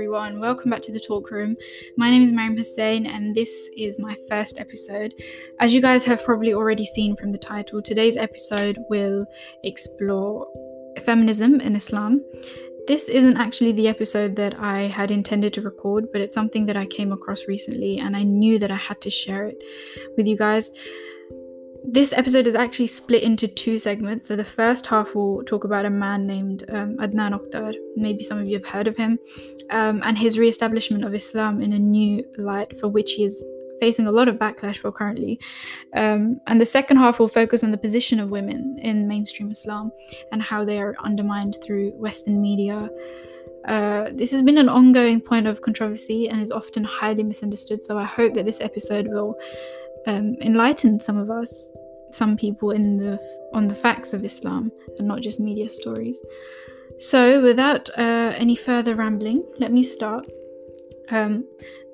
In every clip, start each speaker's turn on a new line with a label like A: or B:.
A: everyone. Welcome back to the talk room. My name is Mariam Hussein, and this is my first episode. As you guys have probably already seen from the title, today's episode will explore feminism in Islam. This isn't actually the episode that I had intended to record, but it's something that I came across recently, and I knew that I had to share it with you guys this episode is actually split into two segments. So the first half will talk about a man named um, Adnan Oktar. Maybe some of you have heard of him, um, and his re-establishment of Islam in a new light, for which he is facing a lot of backlash for currently. Um, and the second half will focus on the position of women in mainstream Islam and how they are undermined through Western media. Uh, this has been an ongoing point of controversy and is often highly misunderstood. So I hope that this episode will um, enlighten some of us, some people in the on the facts of Islam and not just media stories. So, without uh, any further rambling, let me start um,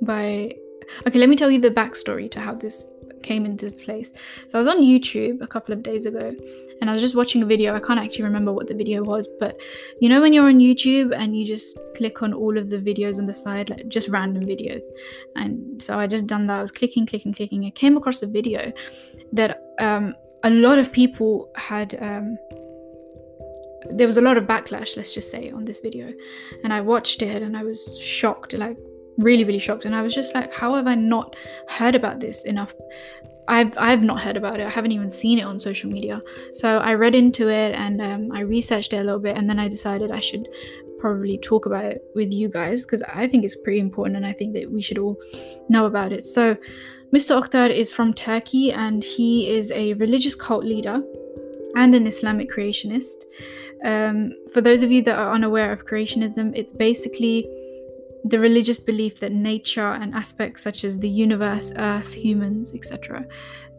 A: by okay. Let me tell you the backstory to how this came into place. So I was on YouTube a couple of days ago and I was just watching a video. I can't actually remember what the video was, but you know when you're on YouTube and you just click on all of the videos on the side, like just random videos. And so I just done that. I was clicking, clicking, clicking. I came across a video that um, a lot of people had. Um, there was a lot of backlash, let's just say, on this video. And I watched it and I was shocked, like really really shocked and i was just like how have i not heard about this enough i've i've not heard about it i haven't even seen it on social media so i read into it and um, i researched it a little bit and then i decided i should probably talk about it with you guys because i think it's pretty important and i think that we should all know about it so mr oktar is from turkey and he is a religious cult leader and an islamic creationist um, for those of you that are unaware of creationism it's basically the religious belief that nature and aspects such as the universe, earth, humans, etc.,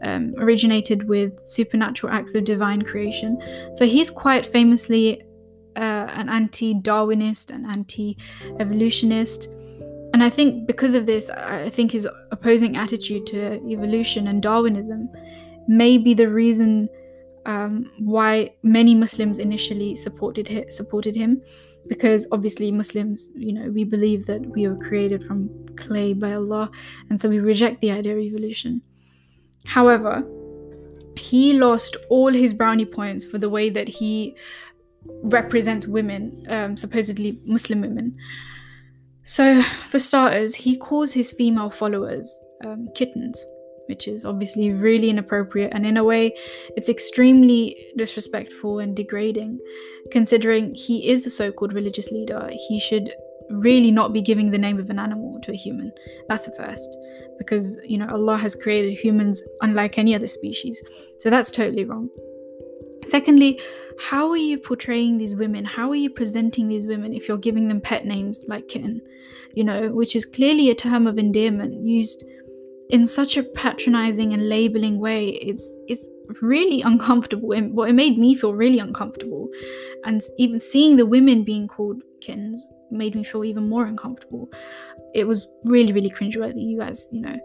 A: um, originated with supernatural acts of divine creation. So he's quite famously uh, an anti Darwinist and anti evolutionist. And I think because of this, I think his opposing attitude to evolution and Darwinism may be the reason um, why many Muslims initially supported him, supported him because obviously Muslims, you know, we believe that we were created from clay by Allah, and so we reject the idea of evolution. However, he lost all his brownie points for the way that he represents women, um, supposedly Muslim women. So, for starters, he calls his female followers um, kittens which is obviously really inappropriate and in a way it's extremely disrespectful and degrading. Considering he is a so-called religious leader he should really not be giving the name of an animal to a human. That's a first because you know allah has created humans unlike any other species. So that's totally wrong. Secondly how are you portraying these women? How are you presenting these women if you're giving them pet names like kitten? You know which is clearly a term of endearment used in such a patronizing and labeling way. It's it's really uncomfortable. And well it made me feel really uncomfortable and even seeing the women being called kittens made me feel even more uncomfortable. It was really really cringeworthy you guys you know.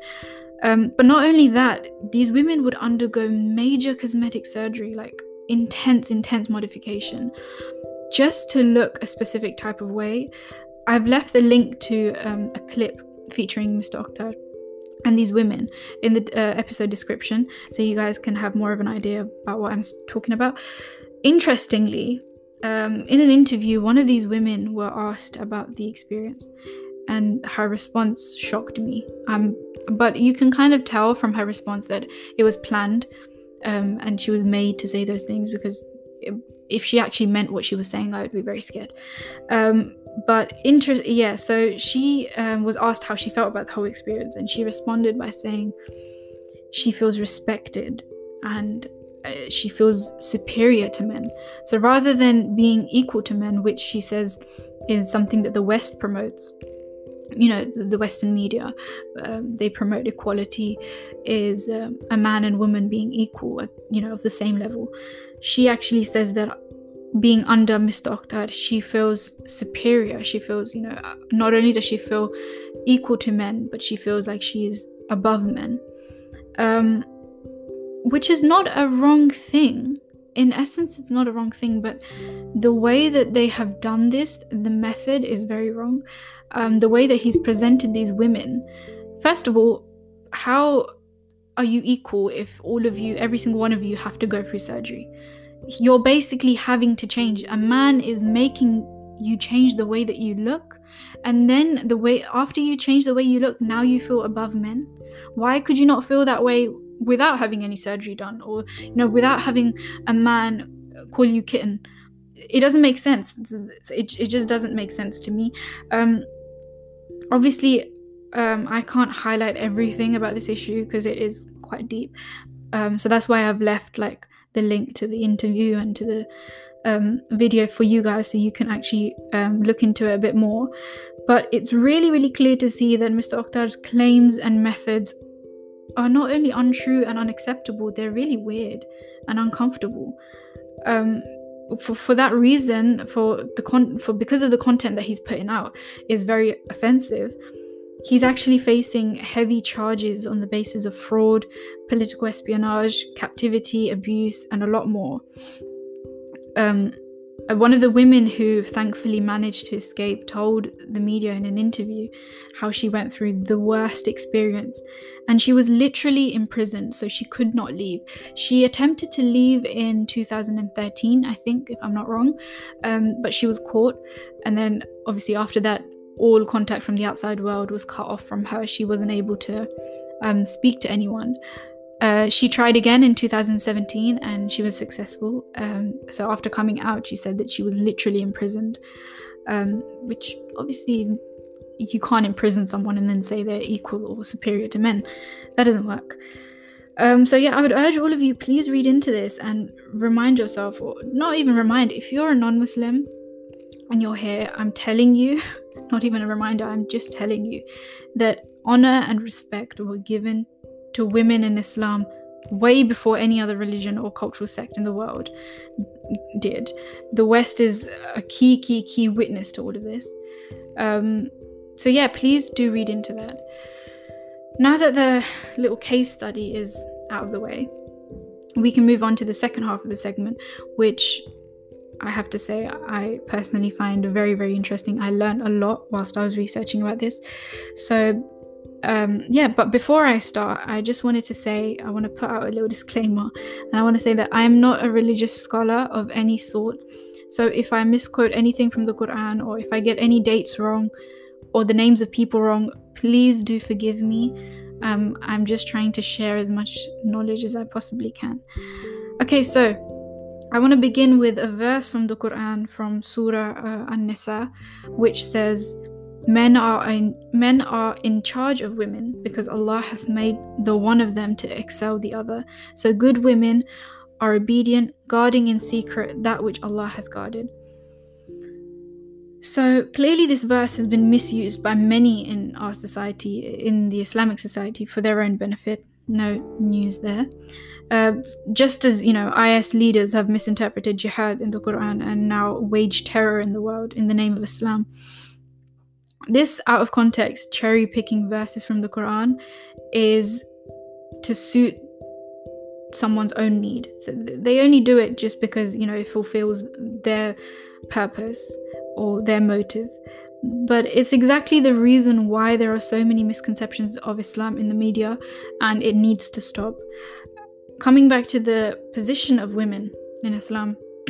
A: Um, but not only that these women would undergo major cosmetic surgery like intense intense modification just to look a specific type of way i've left the link to um, a clip featuring mr oktar and these women in the uh, episode description so you guys can have more of an idea about what I'm talking about. Interestingly, um, in an interview, one of these women were asked about the experience, and her response shocked me. Um, but you can kind of tell from her response that it was planned, um, and she was made to say those things because if she actually meant what she was saying, I would be very scared. Um, but interest yeah so she um, was asked how she felt about the whole experience and she responded by saying she feels respected and uh, she feels superior to men so rather than being equal to men which she says is something that the west promotes you know the western media um, they promote equality is um, a man and woman being equal at, you know of the same level she actually says that being under Mr. Oktar, she feels superior. She feels, you know, not only does she feel equal to men, but she feels like she is above men. Um, which is not a wrong thing. In essence, it's not a wrong thing, but the way that they have done this, the method is very wrong. Um, the way that he's presented these women, first of all, how are you equal if all of you, every single one of you, have to go through surgery? You're basically having to change. A man is making you change the way that you look, and then the way after you change the way you look, now you feel above men. Why could you not feel that way without having any surgery done, or you know, without having a man call you kitten? It doesn't make sense. It, it just doesn't make sense to me. Um, obviously, um, I can't highlight everything about this issue because it is quite deep. Um, so that's why I've left like the link to the interview and to the um, video for you guys so you can actually um, look into it a bit more. But it's really, really clear to see that Mr. Oktar's claims and methods are not only untrue and unacceptable, they're really weird and uncomfortable. Um, for, for that reason, for the con for because of the content that he's putting out is very offensive He's actually facing heavy charges on the basis of fraud, political espionage, captivity, abuse, and a lot more. Um, one of the women who thankfully managed to escape told the media in an interview how she went through the worst experience and she was literally imprisoned so she could not leave she attempted to leave in 2013 i think if i'm not wrong um, but she was caught and then obviously after that all contact from the outside world was cut off from her. She wasn't able to um, speak to anyone. Uh, she tried again in 2017 and she was successful. Um, so after coming out, she said that she was literally imprisoned, um, which obviously you can't imprison someone and then say they're equal or superior to men. That doesn't work. Um, so yeah, I would urge all of you, please read into this and remind yourself, or not even remind, if you're a non-Muslim and you're here, I'm telling you not even a reminder, I'm just telling you that honor and respect were given to women in Islam way before any other religion or cultural sect in the world did. The West is a key, key, key witness to all of this. Um, so, yeah, please do read into that. Now that the little case study is out of the way, we can move on to the second half of the segment, which I have to say, I personally find very, very interesting. I learned a lot whilst I was researching about this. So, um, yeah, but before I start, I just wanted to say I want to put out a little disclaimer, and I want to say that I am not a religious scholar of any sort. So, if I misquote anything from the Quran, or if I get any dates wrong, or the names of people wrong, please do forgive me. Um, I'm just trying to share as much knowledge as I possibly can. Okay, so I want to begin with a verse from the Quran from Surah uh, An-Nisa which says men are in, men are in charge of women because Allah hath made the one of them to excel the other. So good women are obedient guarding in secret that which Allah hath guarded. So clearly this verse has been misused by many in our society in the Islamic society for their own benefit. No news there. Uh, just as you know IS leaders have misinterpreted jihad in the Quran and now wage terror in the world in the name of Islam. This out of context cherry picking verses from the Quran is to suit someone's own need. So they only do it just because you know it fulfills their purpose or their motive. But it's exactly the reason why there are so many misconceptions of Islam in the media and it needs to stop coming back to the position of women in Islam,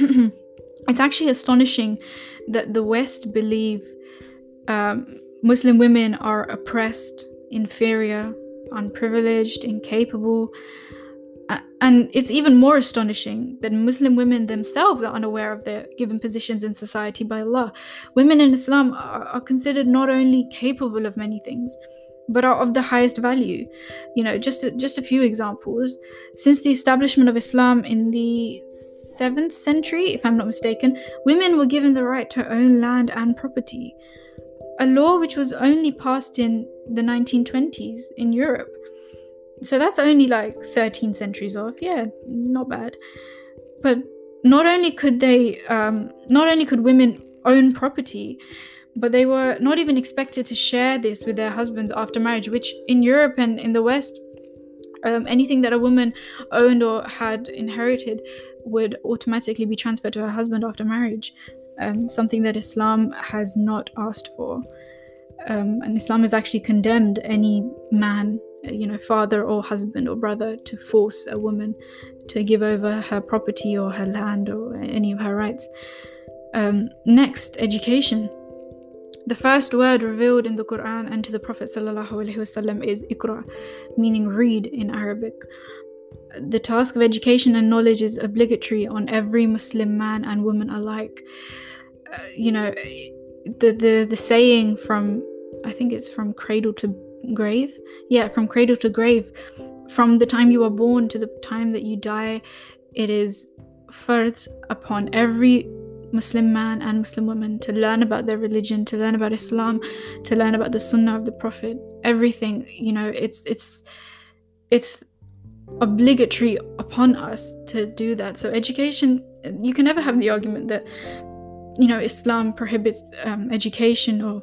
A: it's actually astonishing that the West believe um, Muslim women are oppressed, inferior, unprivileged, incapable. Uh, and it's even more astonishing that Muslim women themselves are unaware of their given positions in society by Allah. Women in Islam are, are considered not only capable of many things, but are of the highest value. You know, just a, just a few examples. Since the establishment of Islam in the 7th century, if I'm not mistaken, women were given the right to own land and property. A law which was only passed in the 1920s in Europe. So that's only like 13 centuries off. Yeah, not bad. But not only could they, um, not only could women own property, but they were not even expected to share this with their husbands after marriage, which in Europe and in the West, um, anything that a woman owned or had inherited would automatically be transferred to her husband after marriage, um, something that Islam has not asked for. Um, and Islam has actually condemned any man, you know, father or husband or brother to force a woman to give over her property or her land or any of her rights. Um, next, education. The first word revealed in the Quran and to the Prophet ﷺ is Iqra, meaning read in Arabic. The task of education and knowledge is obligatory on every Muslim man and woman alike. Uh, you know, the, the the saying from I think it's from cradle to grave. Yeah, from cradle to grave. From the time you are born to the time that you die, it is first upon every Muslim man and Muslim woman to learn about their religion, to learn about Islam, to learn about the Sunnah of the Prophet. Everything, you know, it's it's it's obligatory upon us to do that. So education, you can never have the argument that you know Islam prohibits um, education or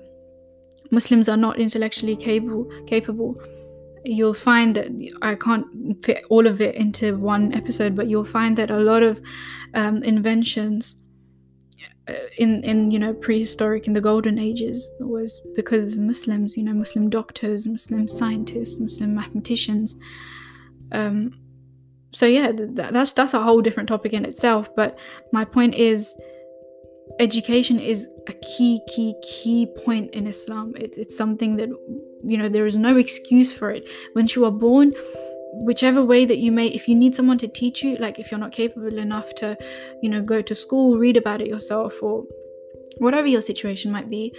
A: Muslims are not intellectually capable. Capable. You'll find that I can't fit all of it into one episode, but you'll find that a lot of um, inventions uh, in in you know prehistoric in the golden ages was because of Muslims. You know, Muslim doctors, Muslim scientists, Muslim mathematicians. Um, so yeah, th- that's that's a whole different topic in itself. But my point is education is a key key key point in islam. It, it's something that you know there is no excuse for it. Once you are born whichever way that you may if you need someone to teach you like if you're not capable enough to you know go to school read about it yourself or whatever your situation might be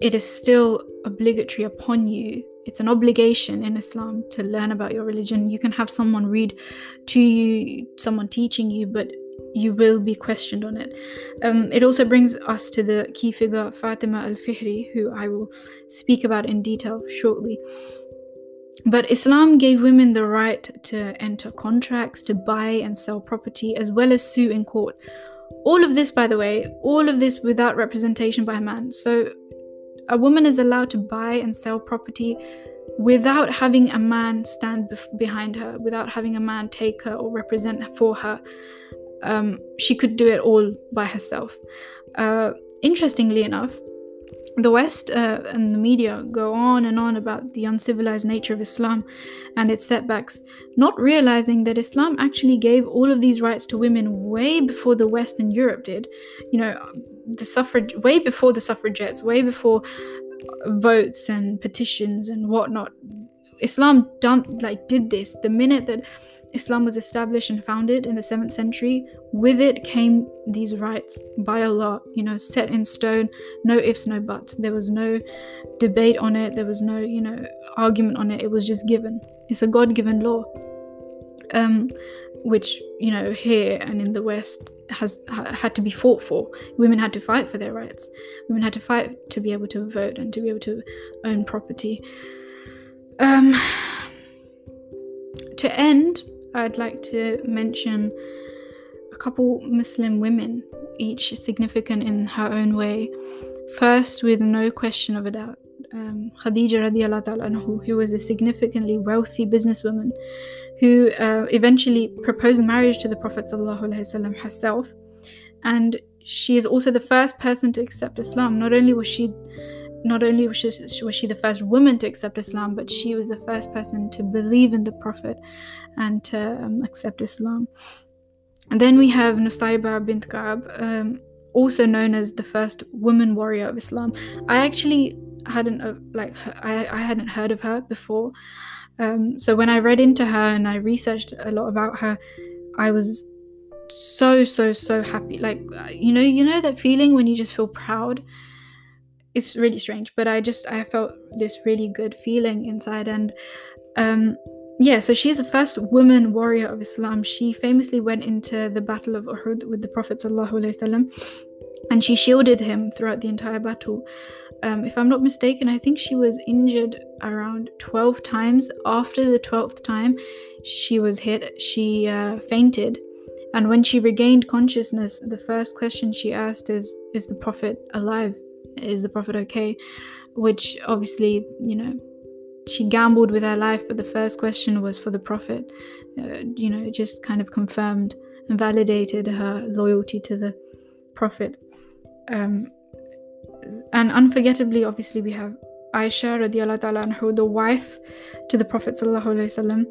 A: it is still obligatory upon you. It's an obligation in islam to learn about your religion. You can have someone read to you someone teaching you but you will be questioned on it. Um, it also brings us to the key figure Fatima al Fihri, who I will speak about in detail shortly. But Islam gave women the right to enter contracts, to buy and sell property, as well as sue in court. All of this, by the way, all of this without representation by a man. So a woman is allowed to buy and sell property without having a man stand bef- behind her, without having a man take her or represent for her um, she could do it all by herself. Uh, interestingly enough, the West uh, and the media go on and on about the uncivilized nature of Islam and its setbacks, not realizing that Islam actually gave all of these rights to women way before the West and Europe did. You know, the suffrage, way before the suffragettes, way before votes and petitions and whatnot. Islam done like did this the minute that Islam was established and founded in the 7th century, with it came these rights by Allah, you know, set in stone, no ifs, no buts. There was no debate on it, there was no, you know, argument on it. It was just given. It's a God given law. Um, which, you know, here and in the West has ha- had to be fought for. Women had to fight for their rights. Women had to fight to be able to vote and to be able to own property. Um, to end, I'd like to mention a couple Muslim women, each significant in her own way. First, with no question of a doubt, um, Khadija radiallahu anhu, who was a significantly wealthy businesswoman who uh, eventually proposed marriage to the Prophet herself. And she is also the first person to accept Islam. Not only was she not only was she, was she the first woman to accept Islam, but she was the first person to believe in the Prophet and to um, accept Islam. And then we have Nusayba bint Ka'ab, um, also known as the first woman warrior of Islam. I actually hadn't uh, like I, I hadn't heard of her before. Um, so when I read into her and I researched a lot about her, I was so so so happy. Like uh, you know you know that feeling when you just feel proud. It's really strange, but I just I felt this really good feeling inside and um yeah, so she's the first woman warrior of Islam. She famously went into the Battle of Uhud with the Prophet ﷺ, and she shielded him throughout the entire battle. Um, if I'm not mistaken, I think she was injured around 12 times. After the 12th time she was hit, she uh, fainted. And when she regained consciousness, the first question she asked is Is the Prophet alive? Is the Prophet okay? Which obviously, you know, she gambled with her life, but the first question was for the Prophet. Uh, you know, it just kind of confirmed and validated her loyalty to the Prophet. Um, and unforgettably, obviously, we have Aisha radiallahu ta'ala anhu, the wife to the Prophet sallallahu.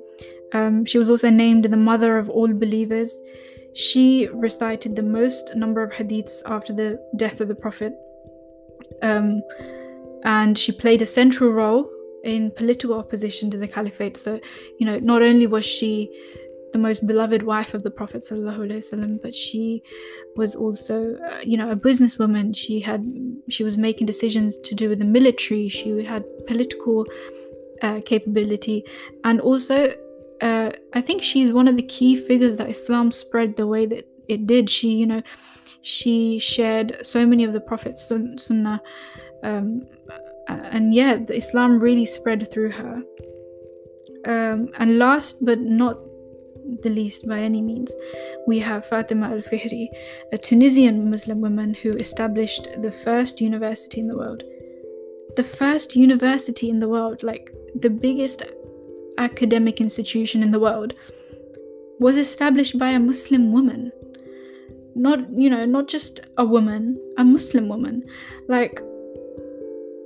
A: Um, she was also named the mother of all believers. She recited the most number of hadiths after the death of the Prophet. Um, and she played a central role in political opposition to the caliphate. So, you know, not only was she the most beloved wife of the Prophet wasallam, but she was also, uh, you know, a businesswoman. She had, she was making decisions to do with the military. She had political uh, capability, and also, uh, I think she's one of the key figures that Islam spread the way that it did. She, you know, she shared so many of the Prophet's sunnah. Um, and yeah, the Islam really spread through her. Um, and last but not the least by any means, we have Fatima al Fihri, a Tunisian Muslim woman who established the first university in the world. The first university in the world, like the biggest academic institution in the world, was established by a Muslim woman. Not, you know, not just a woman, a Muslim woman. Like,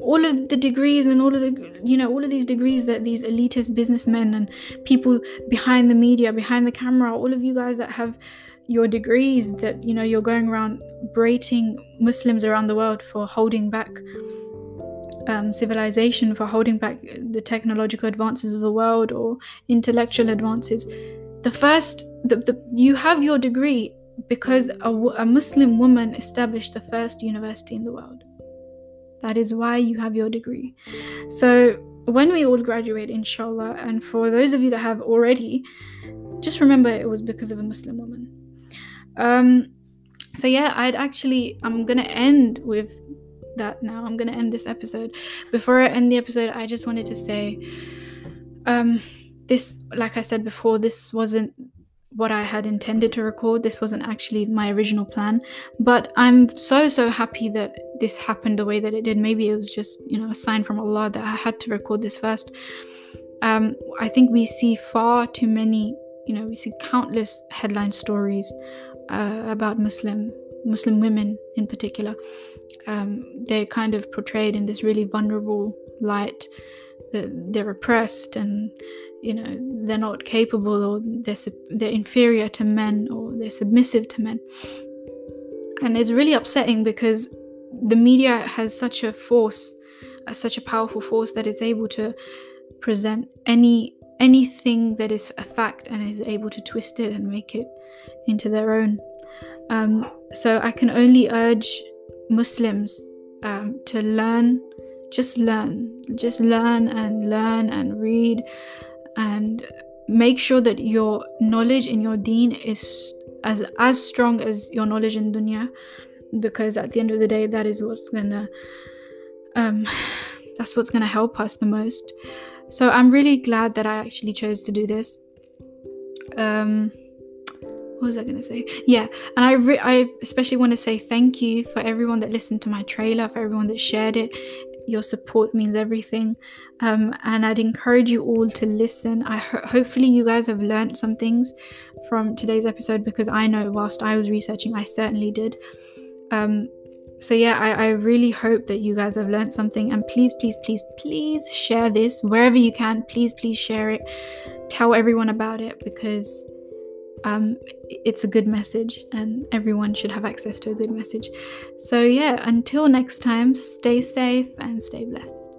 A: all of the degrees and all of the you know all of these degrees that these elitist businessmen and people behind the media behind the camera all of you guys that have your degrees that you know you're going around berating muslims around the world for holding back um, civilization for holding back the technological advances of the world or intellectual advances the first the, the you have your degree because a, a muslim woman established the first university in the world that is why you have your degree. So, when we all graduate, inshallah, and for those of you that have already, just remember it was because of a Muslim woman. Um, so, yeah, I'd actually, I'm gonna end with that now. I'm gonna end this episode. Before I end the episode, I just wanted to say, um, this, like I said before, this wasn't what I had intended to record. This wasn't actually my original plan, but I'm so so happy that this happened the way that it did. Maybe it was just you know a sign from Allah that I had to record this first. Um, I think we see far too many, you know, we see countless headline stories uh, about Muslim Muslim women in particular. Um, they're kind of portrayed in this really vulnerable light that they're oppressed and you know they're not capable or they're they're inferior to men or they're submissive to men. And it's really upsetting because the media has such a force uh, such a powerful force that is able to present any anything that is a fact and is able to twist it and make it into their own. Um, so i can only urge muslims um, to learn just learn just learn and learn and read and make sure that your knowledge in your deen is as as strong as your knowledge in dunya because at the end of the day that is what's gonna um that's what's gonna help us the most so i'm really glad that i actually chose to do this um what was I going to say? Yeah, and I re- I especially want to say thank you for everyone that listened to my trailer, for everyone that shared it. Your support means everything. Um, and I'd encourage you all to listen. I ho- hopefully you guys have learned some things from today's episode because I know whilst I was researching, I certainly did. Um, so yeah, I, I really hope that you guys have learned something. And please, please, please, please share this wherever you can. Please, please share it. Tell everyone about it because um, it's a good message and everyone should have access to a good message. So, yeah, until next time, stay safe and stay blessed.